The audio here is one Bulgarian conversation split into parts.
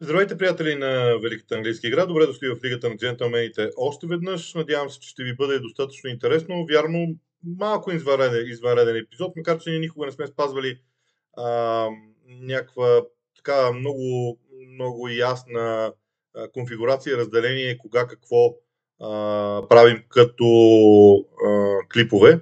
Здравейте, приятели на Великата английска игра. Добре дошли в Лигата на джентълмените още веднъж. Надявам се, че ще ви бъде достатъчно интересно. Вярно, малко извънреден, извънреден епизод, макар че ние никога не сме спазвали а, някаква така много, много ясна конфигурация, разделение, кога какво а, правим като а, клипове.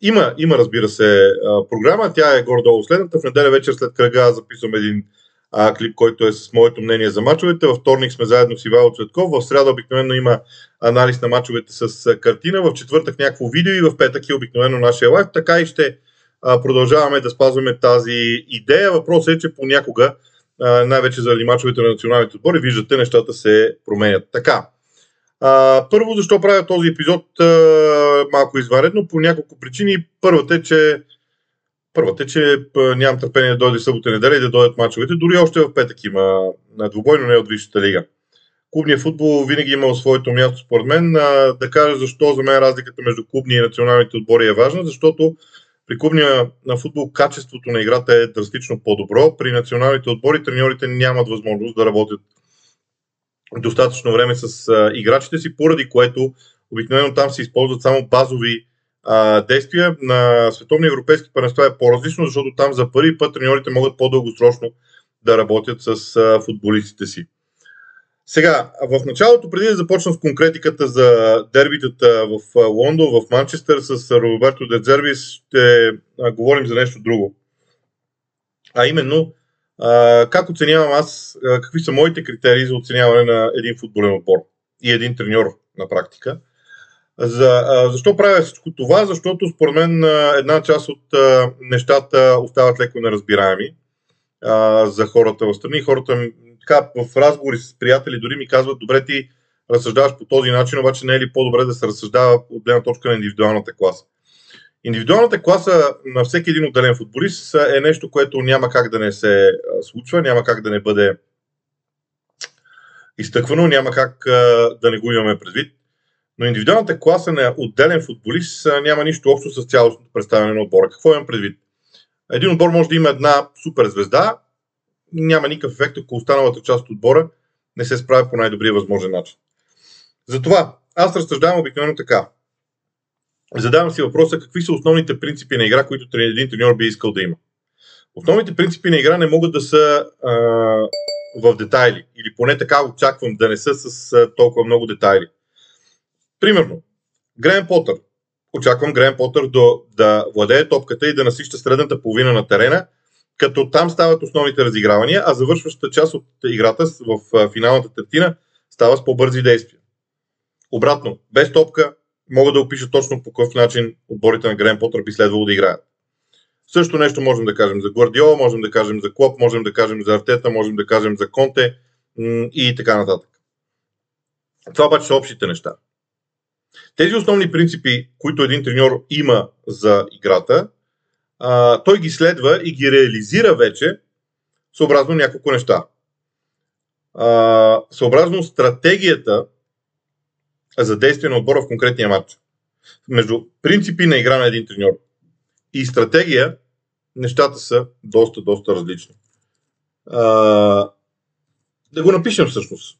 Има, има, разбира се, а, програма. Тя е горе-долу следната. В неделя вечер след кръга записвам един а, клип, който е с моето мнение за мачовете. Във вторник сме заедно с Ивайло Цветков. В среда обикновено има анализ на мачовете с картина. В четвъртък някакво видео и в петък е обикновено нашия лайф. Така и ще а, продължаваме да спазваме тази идея. Въпросът е, че понякога, а, най-вече заради мачовете на националните отбори, виждате, нещата се променят. Така. А, първо, защо правя този епизод а, малко изваредно? По няколко причини. Първата е, че Първата е, че нямам търпение да дойде събота неделя и да дойдат мачовете. Дори още в петък има на двубойно не от Висшата лига. Клубният футбол винаги имал своето място, според мен. Да кажа защо за мен разликата между клубния и националните отбори е важна, защото при клубния на футбол качеството на играта е драстично по-добро. При националните отбори треньорите нямат възможност да работят достатъчно време с играчите си, поради което обикновено там се използват само базови а, действия на световни европейски първенства е по-различно, защото там за първи път треньорите могат по-дългосрочно да работят с а, футболистите си. Сега, в началото, преди да започна с конкретиката за дербитата в Лондон, в Манчестър с Роберто Дезервис, ще говорим за нещо друго. А именно, как оценявам аз, какви са моите критерии за оценяване на един футболен отбор и един треньор на практика. За, а, защо правя всичко това? Защото според мен една част от а, нещата остават леко неразбираеми а, за хората в страни. Хората така, в разговори с приятели дори ми казват, добре ти разсъждаваш по този начин, обаче не е ли по-добре да се разсъждава от гледна точка на индивидуалната класа? Индивидуалната класа на всеки един отделен футболист е нещо, което няма как да не се случва, няма как да не бъде изтъквано, няма как да не го имаме предвид. Но индивидуалната класа на отделен футболист няма нищо общо с цялостното представяне на отбора. Какво имам предвид? Един отбор може да има една супер звезда, няма никакъв ефект, ако останалата част от отбора не се справя по най-добрия възможен начин. Затова аз разсъждавам обикновено така. Задавам си въпроса какви са основните принципи на игра, които един треньор би искал да има. Основните принципи на игра не могат да са а, в детайли, или поне така очаквам да не са с а, толкова много детайли. Примерно, Грен Потър. Очаквам Грен Потър да, да владее топката и да насища средната половина на терена, като там стават основните разигравания, а завършващата част от играта в финалната третина става с по-бързи действия. Обратно, без топка мога да опиша точно по какъв начин отборите на Грен Потър би следвало да играят. Също нещо можем да кажем за Гвардиола, можем да кажем за Клоп, можем да кажем за Артета, можем да кажем за Конте и така нататък. Това обаче са общите неща. Тези основни принципи, които един треньор има за играта, а, той ги следва и ги реализира вече съобразно няколко неща. А, съобразно стратегията за действие на отбора в конкретния матч. Между принципи на игра на един треньор и стратегия, нещата са доста, доста различни. А, да го напишем всъщност.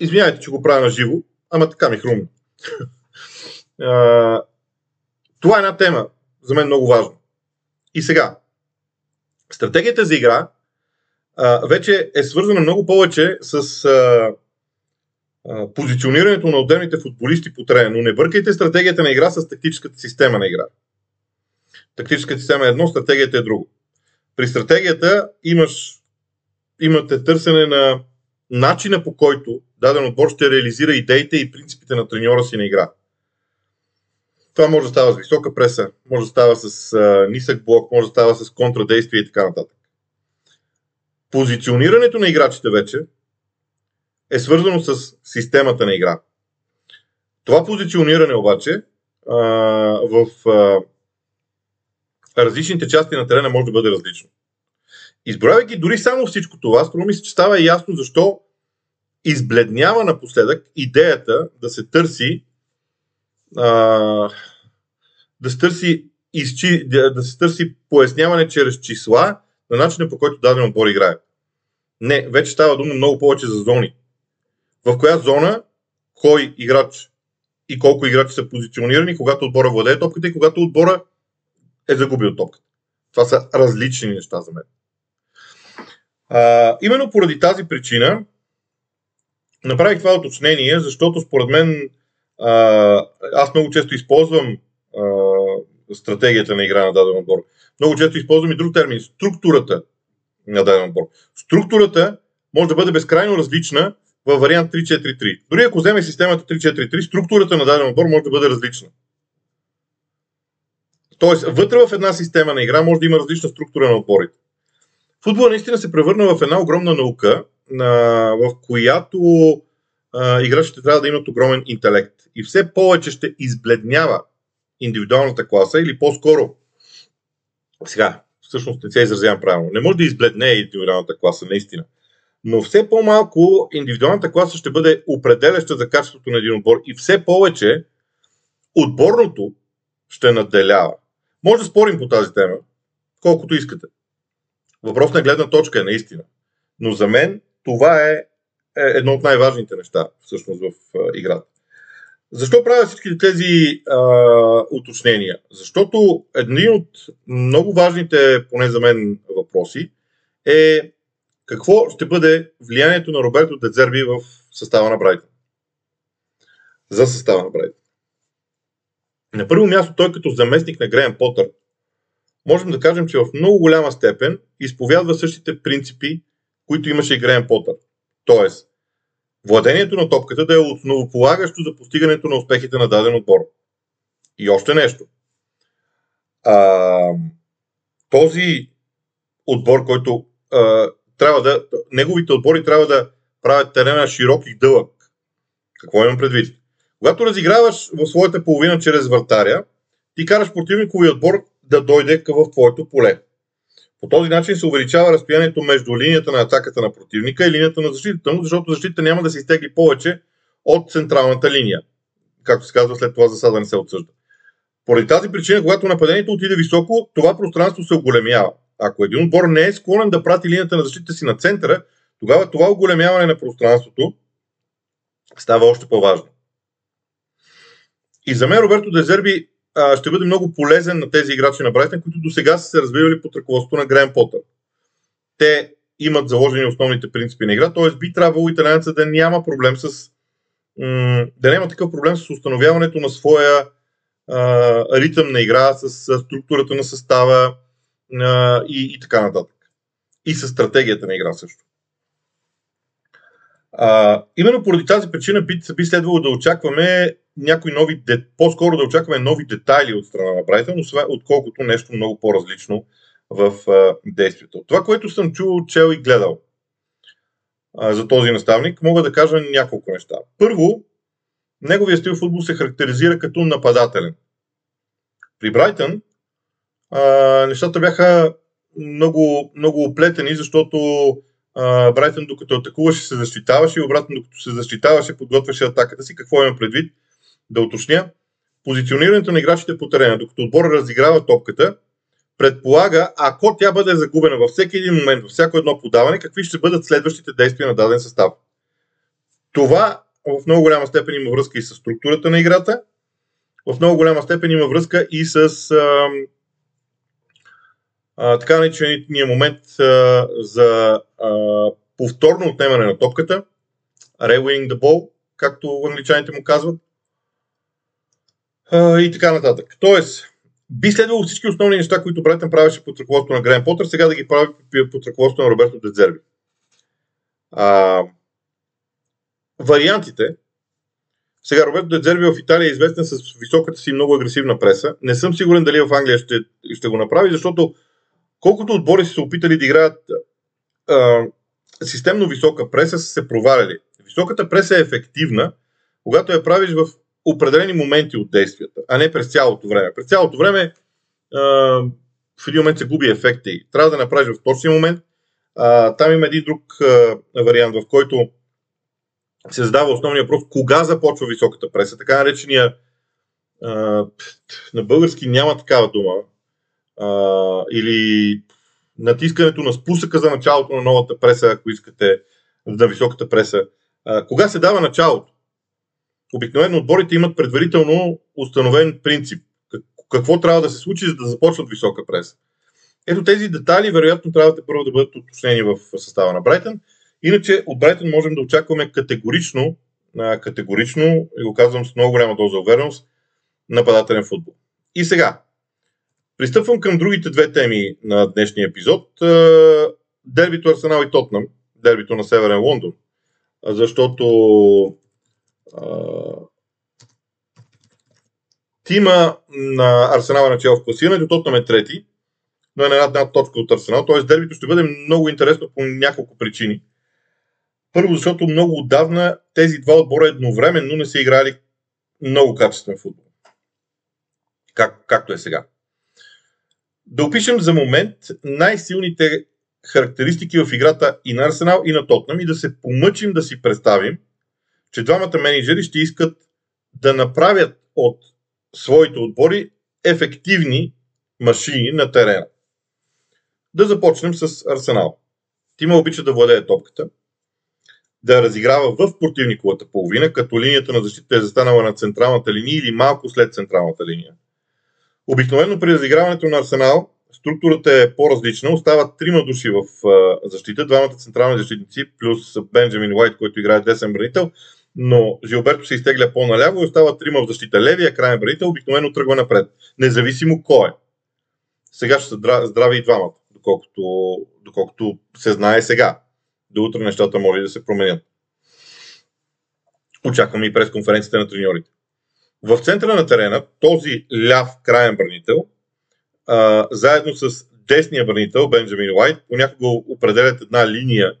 Извинявайте, че го правя на живо, ама така ми хрумна. Това е една тема, за мен много важна. И сега, стратегията за игра вече е свързана много повече с позиционирането на отделните футболисти по терена. Но не бъркайте стратегията на игра с тактическата система на игра. Тактическата система е едно, стратегията е друго. При стратегията имаш, имате търсене на начина по който даден отбор ще реализира идеите и принципите на треньора си на игра. Това може да става с висока преса, може да става с а, нисък блок, може да става с контрадействие и така нататък. Позиционирането на играчите вече е свързано с системата на игра. Това позициониране обаче а, в а, различните части на терена може да бъде различно. Изброявайки дори само всичко това, струва ми се, че става ясно защо избледнява напоследък идеята да се търси а, да се търси изчи, да, се търси поясняване чрез числа на начина по който даден отбор играе. Не, вече става дума много повече за зони. В коя зона, кой играч и колко играчи са позиционирани, когато отбора владее топката и когато отбора е загубил топката. Това са различни неща за мен. А, именно поради тази причина направих това уточнение, защото според мен аз много често използвам стратегията на игра на даден отбор. Много често използвам и друг термин структурата на даден отбор. Структурата може да бъде безкрайно различна във вариант 3-4-3. Дори ако вземе системата 3-4-3, структурата на даден отбор може да бъде различна. Тоест, вътре в една система на игра може да има различна структура на отборите. Футбол наистина се превърна в една огромна наука, в която играчите трябва да имат огромен интелект. И все повече ще избледнява индивидуалната класа или по-скоро сега, всъщност не се изразявам правилно. Не може да избледне индивидуалната класа, наистина. Но все по-малко индивидуалната класа ще бъде определяща за качеството на един отбор и все повече отборното ще надделява. Може да спорим по тази тема, колкото искате. Въпрос на гледна точка е наистина. Но за мен това е, е едно от най-важните неща всъщност в играта. Защо правя всички тези а, уточнения? Защото един от много важните, поне за мен, въпроси е какво ще бъде влиянието на Роберто Дедзерби в състава на Брайтън. За състава на Брайтън. На първо място той като заместник на Греем Потър можем да кажем, че в много голяма степен изповядва същите принципи, които имаше и Греем Потър. Тоест, владението на топката да е основополагащо за постигането на успехите на даден отбор. И още нещо. А, този отбор, който а, трябва да. Неговите отбори трябва да правят терена широк и дълъг. Какво имам предвид? Когато разиграваш в своята половина чрез вратаря, ти караш противниковия отбор да дойде в твоето поле. По този начин се увеличава разстоянието между линията на атаката на противника и линията на защитата му, защото защита няма да се изтегли повече от централната линия. Както се казва, след това засада не се отсъжда. Поради тази причина, когато нападението отиде високо, това пространство се оголемява. Ако един отбор не е склонен да прати линията на защита си на центъра, тогава това оголемяване на пространството става още по-важно. И за мен Роберто Дезерби а, ще бъде много полезен на тези играчи на Брайтън, които до сега са се развивали под ръководството на Грен Потър. Те имат заложени основните принципи на игра, т.е. би трябвало италянеца да няма проблем с м- да няма такъв проблем с установяването на своя а, ритъм на игра, с, с структурата на състава а, и, и така нататък. И с стратегията на игра също. А, именно поради тази причина би, би следвало да очакваме някои нови, по-скоро да очакваме нови детайли от страна на Брайтън, отколкото нещо много по-различно в а, действието. Това, което съм чул, чел и гледал а, за този наставник, мога да кажа няколко неща. Първо, неговия стил футбол се характеризира като нападателен. При Брайтън а, нещата бяха много, много оплетени, защото Брайтън докато атакуваше се защитаваше и обратно докато се защитаваше подготвяше атаката си. Какво имам предвид? Да уточня. Позиционирането на играчите по терена, докато отбор разиграва топката, предполага, ако тя бъде загубена във всеки един момент, във всяко едно подаване, какви ще бъдат следващите действия на даден състав. Това в много голяма степен има връзка и с структурата на играта, в много голяма степен има връзка и с а, а, така наречения момент а, за а, повторно отнемане на топката, re-winning the ball, както англичаните му казват, и така нататък. Тоест, би следвало всички основни неща, които Брайтън правеше под ръководството на Грен Потър, сега да ги прави под ръководството на Роберто Дезерби. А, вариантите. Сега Роберто Дезерби в Италия е известен с високата си много агресивна преса. Не съм сигурен дали в Англия ще, ще го направи, защото колкото отбори са се опитали да играят а, системно висока преса, са се проваляли. Високата преса е ефективна, когато я правиш в определени моменти от действията, а не през цялото време. През цялото време в един момент се губи ефекта и трябва да направиш в точния момент. Там има един друг вариант, в който се задава основния въпрос кога започва високата преса, така наречения на български няма такава дума, или натискането на спусъка за началото на новата преса, ако искате, на високата преса. Кога се дава началото? Обикновено отборите имат предварително установен принцип. Какво трябва да се случи, за да започнат висока преса. Ето тези детайли, вероятно, трябва да първо да бъдат уточнени в състава на Брайтън. Иначе от Брайтън можем да очакваме категорично, категорично, и го казвам с много голяма доза увереност, нападателен футбол. И сега, пристъпвам към другите две теми на днешния епизод. Дербито Арсенал и Тотнам, дербито на Северен Лондон, защото тима на Арсенал е начало в класирането, Тотнам е трети, но е на една точка от Арсенал. Т.е. дербито ще бъде много интересно по няколко причини. Първо, защото много отдавна тези два отбора едновременно не са играли много качествен футбол. Как, както е сега. Да опишем за момент най-силните характеристики в играта и на Арсенал, и на Тотнам и да се помъчим да си представим, че двамата менеджери ще искат да направят от своите отбори ефективни машини на терена. Да започнем с Арсенал. Тима обича да владее топката, да разиграва в противниковата половина, като линията на защита е застанала на централната линия или малко след централната линия. Обикновено при разиграването на Арсенал структурата е по-различна. Остават трима души в защита, двамата централни защитници, плюс Бенджамин Уайт, който играе десен бранител, но Жилберто се изтегля по-наляво и остават трима в защита. Левия крайен бранител обикновено тръгва напред, независимо кой е. Сега ще са здрави и двамата, доколкото, доколкото се знае сега. До утре нещата може да се променят. Очакваме и през конференцията на треньорите. В центъра на терена този ляв крайен бранител, а, заедно с десния бранител Бенджамин Уайт, понякога определят една линия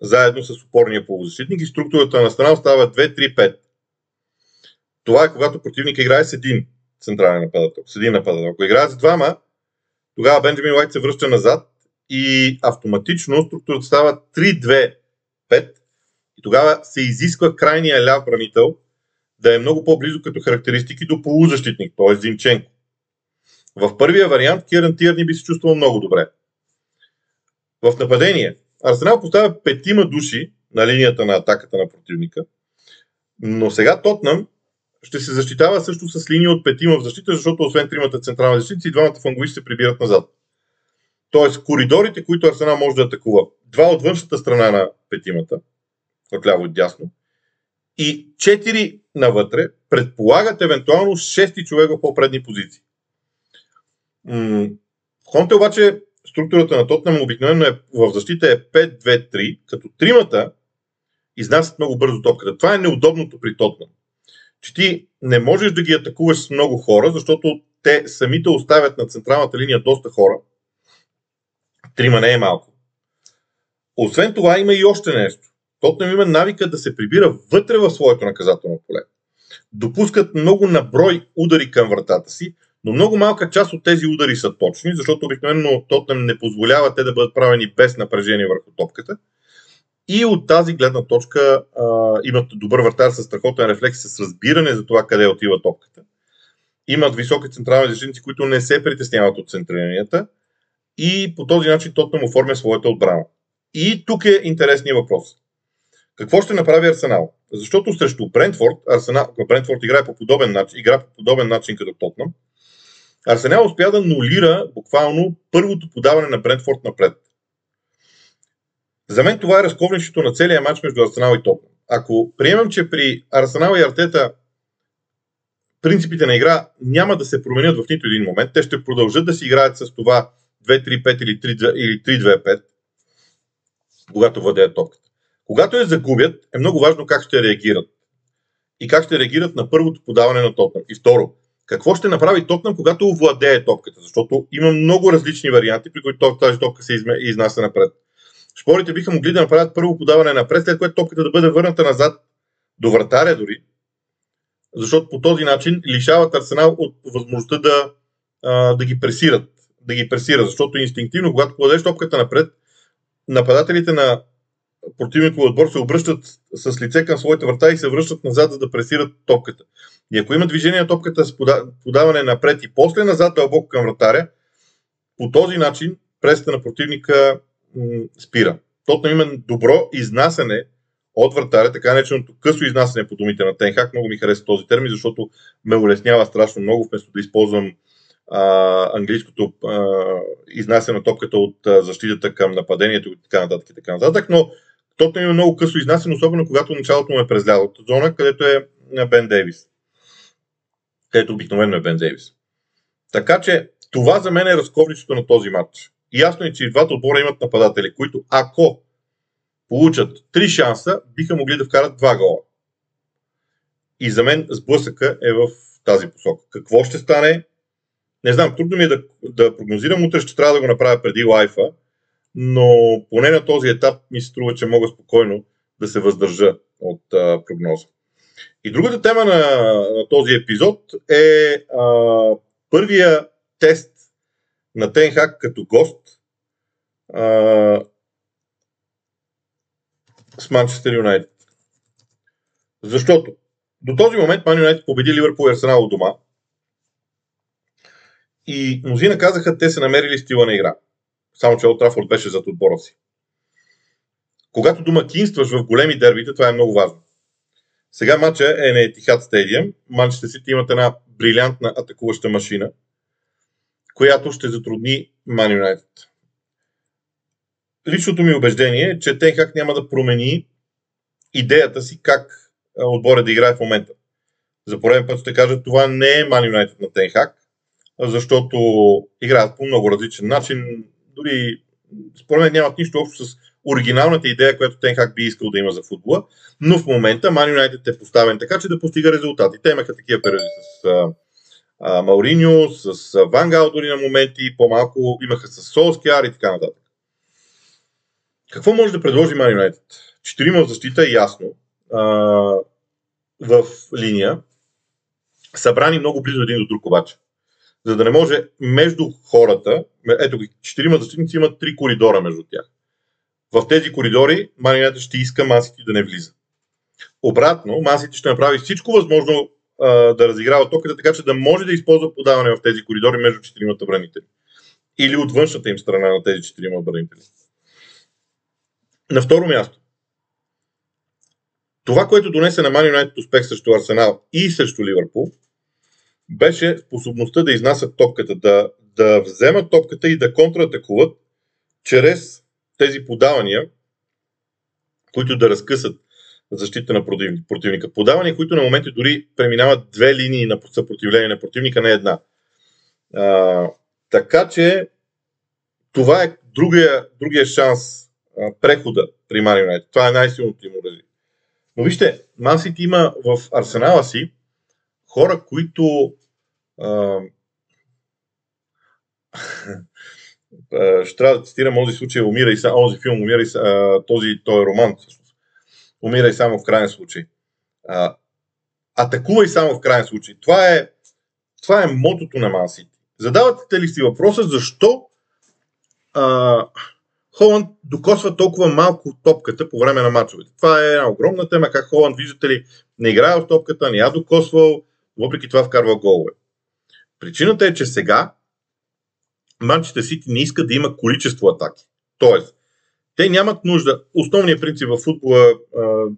заедно с опорния полузащитник и структурата на страна става 2-3-5. Това е когато противник играе с един централен нападател, с един нападател. Ако играе с двама, тогава Бенджамин Уайт се връща назад и автоматично структурата става 3-2-5 и тогава се изисква крайния ляв бранител да е много по-близо като характеристики до полузащитник, т.е. Зинченко. В първия вариант Киран Тирни би се чувствал много добре. В нападение Арсенал поставя петима души на линията на атаката на противника, но сега Тотнам ще се защитава също с линия от петима в защита, защото освен тримата централни защитници, двамата флангови се прибират назад. Тоест, коридорите, които Арсенал може да атакува, два от външната страна на петимата, отляво и дясно, и четири навътре, предполагат евентуално 6 човека по-предни позиции. Хонте обаче структурата на Тотнам обикновено е, в защита е 5-2-3, като тримата изнасят много бързо топката. Това е неудобното при Тотнам. Че ти не можеш да ги атакуваш с много хора, защото те самите оставят на централната линия доста хора. Трима не е малко. Освен това има и още нещо. Тотнам има навика да се прибира вътре в своето наказателно поле. Допускат много наброй удари към вратата си, но много малка част от тези удари са точни, защото обикновено Тотнам не позволява те да бъдат правени без напрежение върху топката. И от тази гледна точка а, имат добър вратар с страхотен рефлекс, с разбиране за това къде отива топката. Имат високи централни защитници, които не се притесняват от центриранията и по този начин Тотнам оформя своята отбрана. И тук е интересният въпрос. Какво ще направи Арсенал? Защото срещу Брентфорд, Арсенал, Брентфорд играе по подобен начин, игра по подобен начин като Тотнам, Арсенал успя да нулира буквално първото подаване на Брентфорд напред. За мен това е разковничето на целия матч между Арсенал и Тотнам. Ако приемам, че при Арсенал и Артета принципите на игра няма да се променят в нито един момент, те ще продължат да си играят с това 2-3-5 или 3-2-5, когато владеят топката. Когато я загубят, е много важно как ще реагират. И как ще реагират на първото подаване на Тотнам. И второ, какво ще направи Тотнам, когато овладее топката? Защото има много различни варианти, при които тази топка се изнася напред. Шпорите биха могли да направят първо подаване напред, след което топката да бъде върната назад до вратаря дори, защото по този начин лишават Арсенал от възможността да, да ги пресират. Да ги пресира, защото инстинктивно, когато подадеш топката напред, нападателите на противниковия отбор се обръщат с лице към своите врата и се връщат назад, за да пресират топката. И ако има движение на топката с подаване напред и после назад дълбоко към вратаря, по този начин пресата на противника м- спира. Тотнам има добро изнасяне от вратаря, така нареченото късо изнасяне по думите на Тенхак. Много ми харесва този термин, защото ме улеснява страшно много, вместо да използвам а, английското а, изнасяне на топката от а, защитата към нападението и така нататък и така нататък. Но Тотнам има много късо изнасяне, особено когато началото му е през лятата зона, където е Бен Дейвис. Където обикновено е Бен Дейвис. Така че това за мен е разковничето на този матч. Ясно е, че и двата отбора имат нападатели, които ако получат три шанса, биха могли да вкарат два гола. И за мен сблъсъка е в тази посока. Какво ще стане? Не знам, трудно ми е да, да прогнозирам. Утре ще трябва да го направя преди лайфа, но поне на този етап ми се струва, че мога спокойно да се въздържа от а, прогноза. И другата тема на, на този епизод е а, първия тест на Тенхак като гост а, с Манчестър Юнайтед. Защото до този момент Ман Юнайтед победи Ливърпул и Арсенал дома. И мнозина казаха, те са намерили стила на игра. Само, че Олд Трафорд беше зад отбора си. Когато домакинстваш в големи дербита, това е много важно. Сега матча е на Етихад Стадиум. Манчестър Сити имат една брилянтна атакуваща машина, която ще затрудни Ман Юнайтед личното ми убеждение е, че Тенхак няма да промени идеята си как отборът да играе в момента. За пореден път ще кажа, това не е Man United на Тенхак, защото играят по много различен начин. Дори според мен нямат нищо общо с оригиналната идея, която Тенхак би искал да има за футбола, но в момента Man United е поставен така, че да постига резултати. Те имаха такива периоди с а, а, Мауриньо, с Вангал дори на моменти, по-малко имаха с Солскияр и така нататък. Какво може да предложи Man United? Четирима в защита ясно. А, в линия. Събрани много близо един до друг обаче. За да не може между хората, ето четирима защитници имат три коридора между тях. В тези коридори Man United ще иска Масити да не влиза. Обратно, Масити ще направи всичко възможно а, да разиграва токата, така че да може да използва подаване в тези коридори между четиримата бранители. Или от външната им страна на тези четирима бранители. На второ място, това, което донесе на Ман Юнайтед успех срещу Арсенал и срещу Ливърпул, беше способността да изнасят топката, да, да вземат топката и да контратакуват чрез тези подавания, които да разкъсат защита на противника. Подавания, които на моменти дори преминават две линии на съпротивление на противника, не една. А, така че това е другия, другия шанс прехода при Юнайтед. Това е най-силното им урази. Но вижте, Ман има в арсенала си хора, които а, ще трябва да цитирам този случай, умира и този филм, умира и а, този, този роман, всъщност. Умира и само в крайен случай. Атакува и само в крайен случай. Това е, това е мотото на Ман Сити. Задавате ли си въпроса защо а, Холанд докосва толкова малко топката по време на мачовете. Това е една огромна тема, как Холанд, виждате ли, не играе в топката, не я докосвал, въпреки това вкарва голове. Причината е, че сега Манчестър Сити не иска да има количество атаки. Тоест, те нямат нужда. Основният принцип в футбола,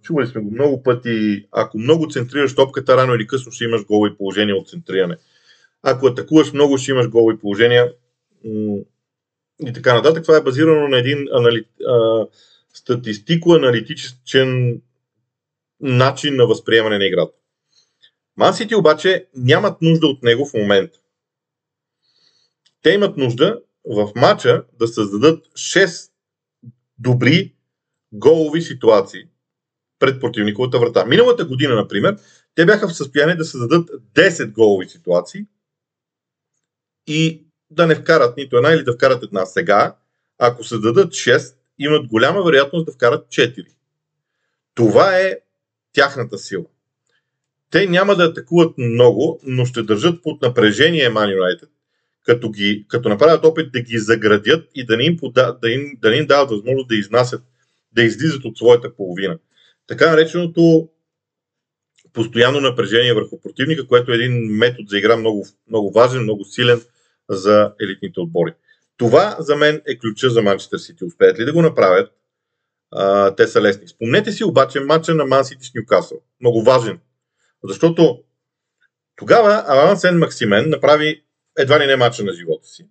чували сме го много пъти, ако много центрираш топката, рано или късно ще имаш голови положения от центриране. Ако атакуваш много, ще имаш голови положения и така нататък. Това е базирано на един анали... статистико-аналитичен начин на възприемане на играта. Мансити обаче нямат нужда от него в момента. Те имат нужда в матча да създадат 6 добри голови ситуации пред противниковата врата. Миналата година, например, те бяха в състояние да създадат 10 голови ситуации и да не вкарат нито една или да вкарат една сега. Ако се дадат 6, имат голяма вероятност да вкарат 4. Това е тяхната сила. Те няма да атакуват много, но ще държат под напрежение Man United, като, ги, като направят опит да ги заградят и да не им, пода, да им, да не им дават възможност да изнасят, да излизат от своята половина. Така нареченото постоянно напрежение върху противника, което е един метод за игра много, много важен, много силен за елитните отбори. Това за мен е ключа за Манчестър Сити. Успеят ли да го направят? А, те са лесни. Спомнете си обаче матча на Ман Сити с Ньюкасъл. Много важен. Защото тогава Алан Сен Максимен направи едва ли не матча на живота си.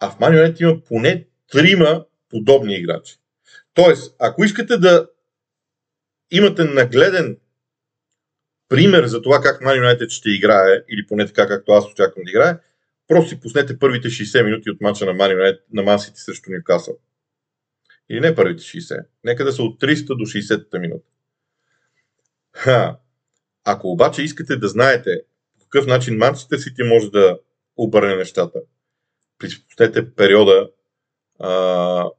А в Ман има поне трима подобни играчи. Тоест, ако искате да имате нагледен пример за това как Man United ще играе, или поне така както аз очаквам да играе, просто си пуснете първите 60 минути от мача на Man United, на Man срещу Ньюкасъл. Или не първите 60. Нека да са от 300 до 60-та минута. Ха. Ако обаче искате да знаете какъв начин Манчестър Сити може да обърне нещата, приспустете периода а,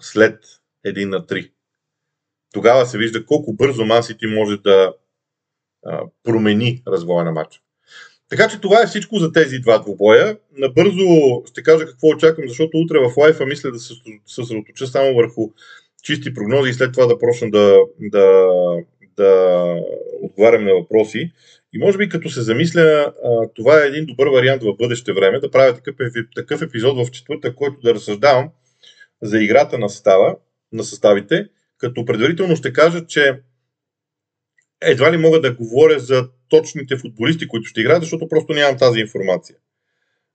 след 1 на 3. Тогава се вижда колко бързо Ман Сити може да а, промени развоя на матча. Така че това е всичко за тези два двубоя. Набързо ще кажа какво очаквам, защото утре в лайфа мисля да се съсредоточа само върху чисти прогнози и след това да почна да, да, да отговарям на въпроси. И може би като се замисля, това е един добър вариант в бъдеще време да правя такъв, такъв епизод в четвърта, който да разсъждавам за играта на, състава, на съставите, като предварително ще кажа, че едва ли мога да говоря за точните футболисти, които ще играят, защото просто нямам тази информация.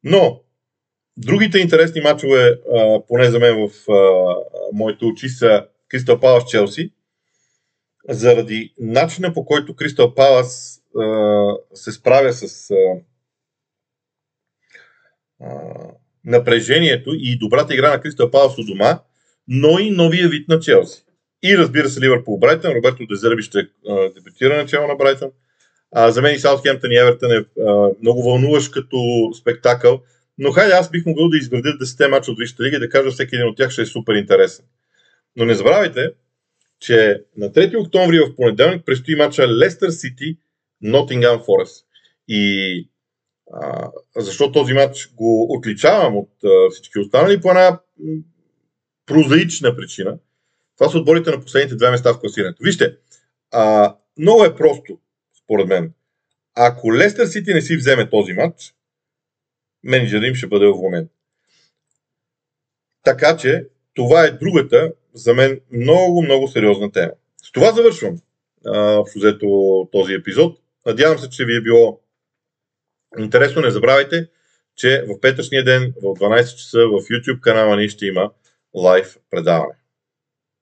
Но, другите интересни матчове, поне за мен в моите очи, са Кристал Палас Челси, заради начина по който Кристал Палас се справя с напрежението и добрата игра на Кристал Палас у дома, но и новия вид на Челси. И разбира се, Ливърпул Брайтън. Роберто Дезерби ще дебютира начало на Брайтън. А, за мен и Саутхемптън и Евертън е а, много вълнуващ като спектакъл. Но хайде, аз бих могъл да изградя 10 мача от Висшата лига и да кажа всеки един от тях ще е супер интересен. Но не забравяйте, че на 3 октомври в понеделник предстои мача Лестър Сити Нотингам Форест. И а, защо този матч го отличавам от а, всички останали по една прозаична причина – това са отборите на последните две места в класирането. Вижте, а, много е просто, според мен. Ако Лестър Сити не си вземе този матч, менеджерът им ще бъде уволнен. Така че, това е другата, за мен, много, много сериозна тема. С това завършвам в взето този епизод. Надявам се, че ви е било интересно. Не забравяйте, че в петъчния ден в 12 часа в YouTube канала ни ще има лайв предаване.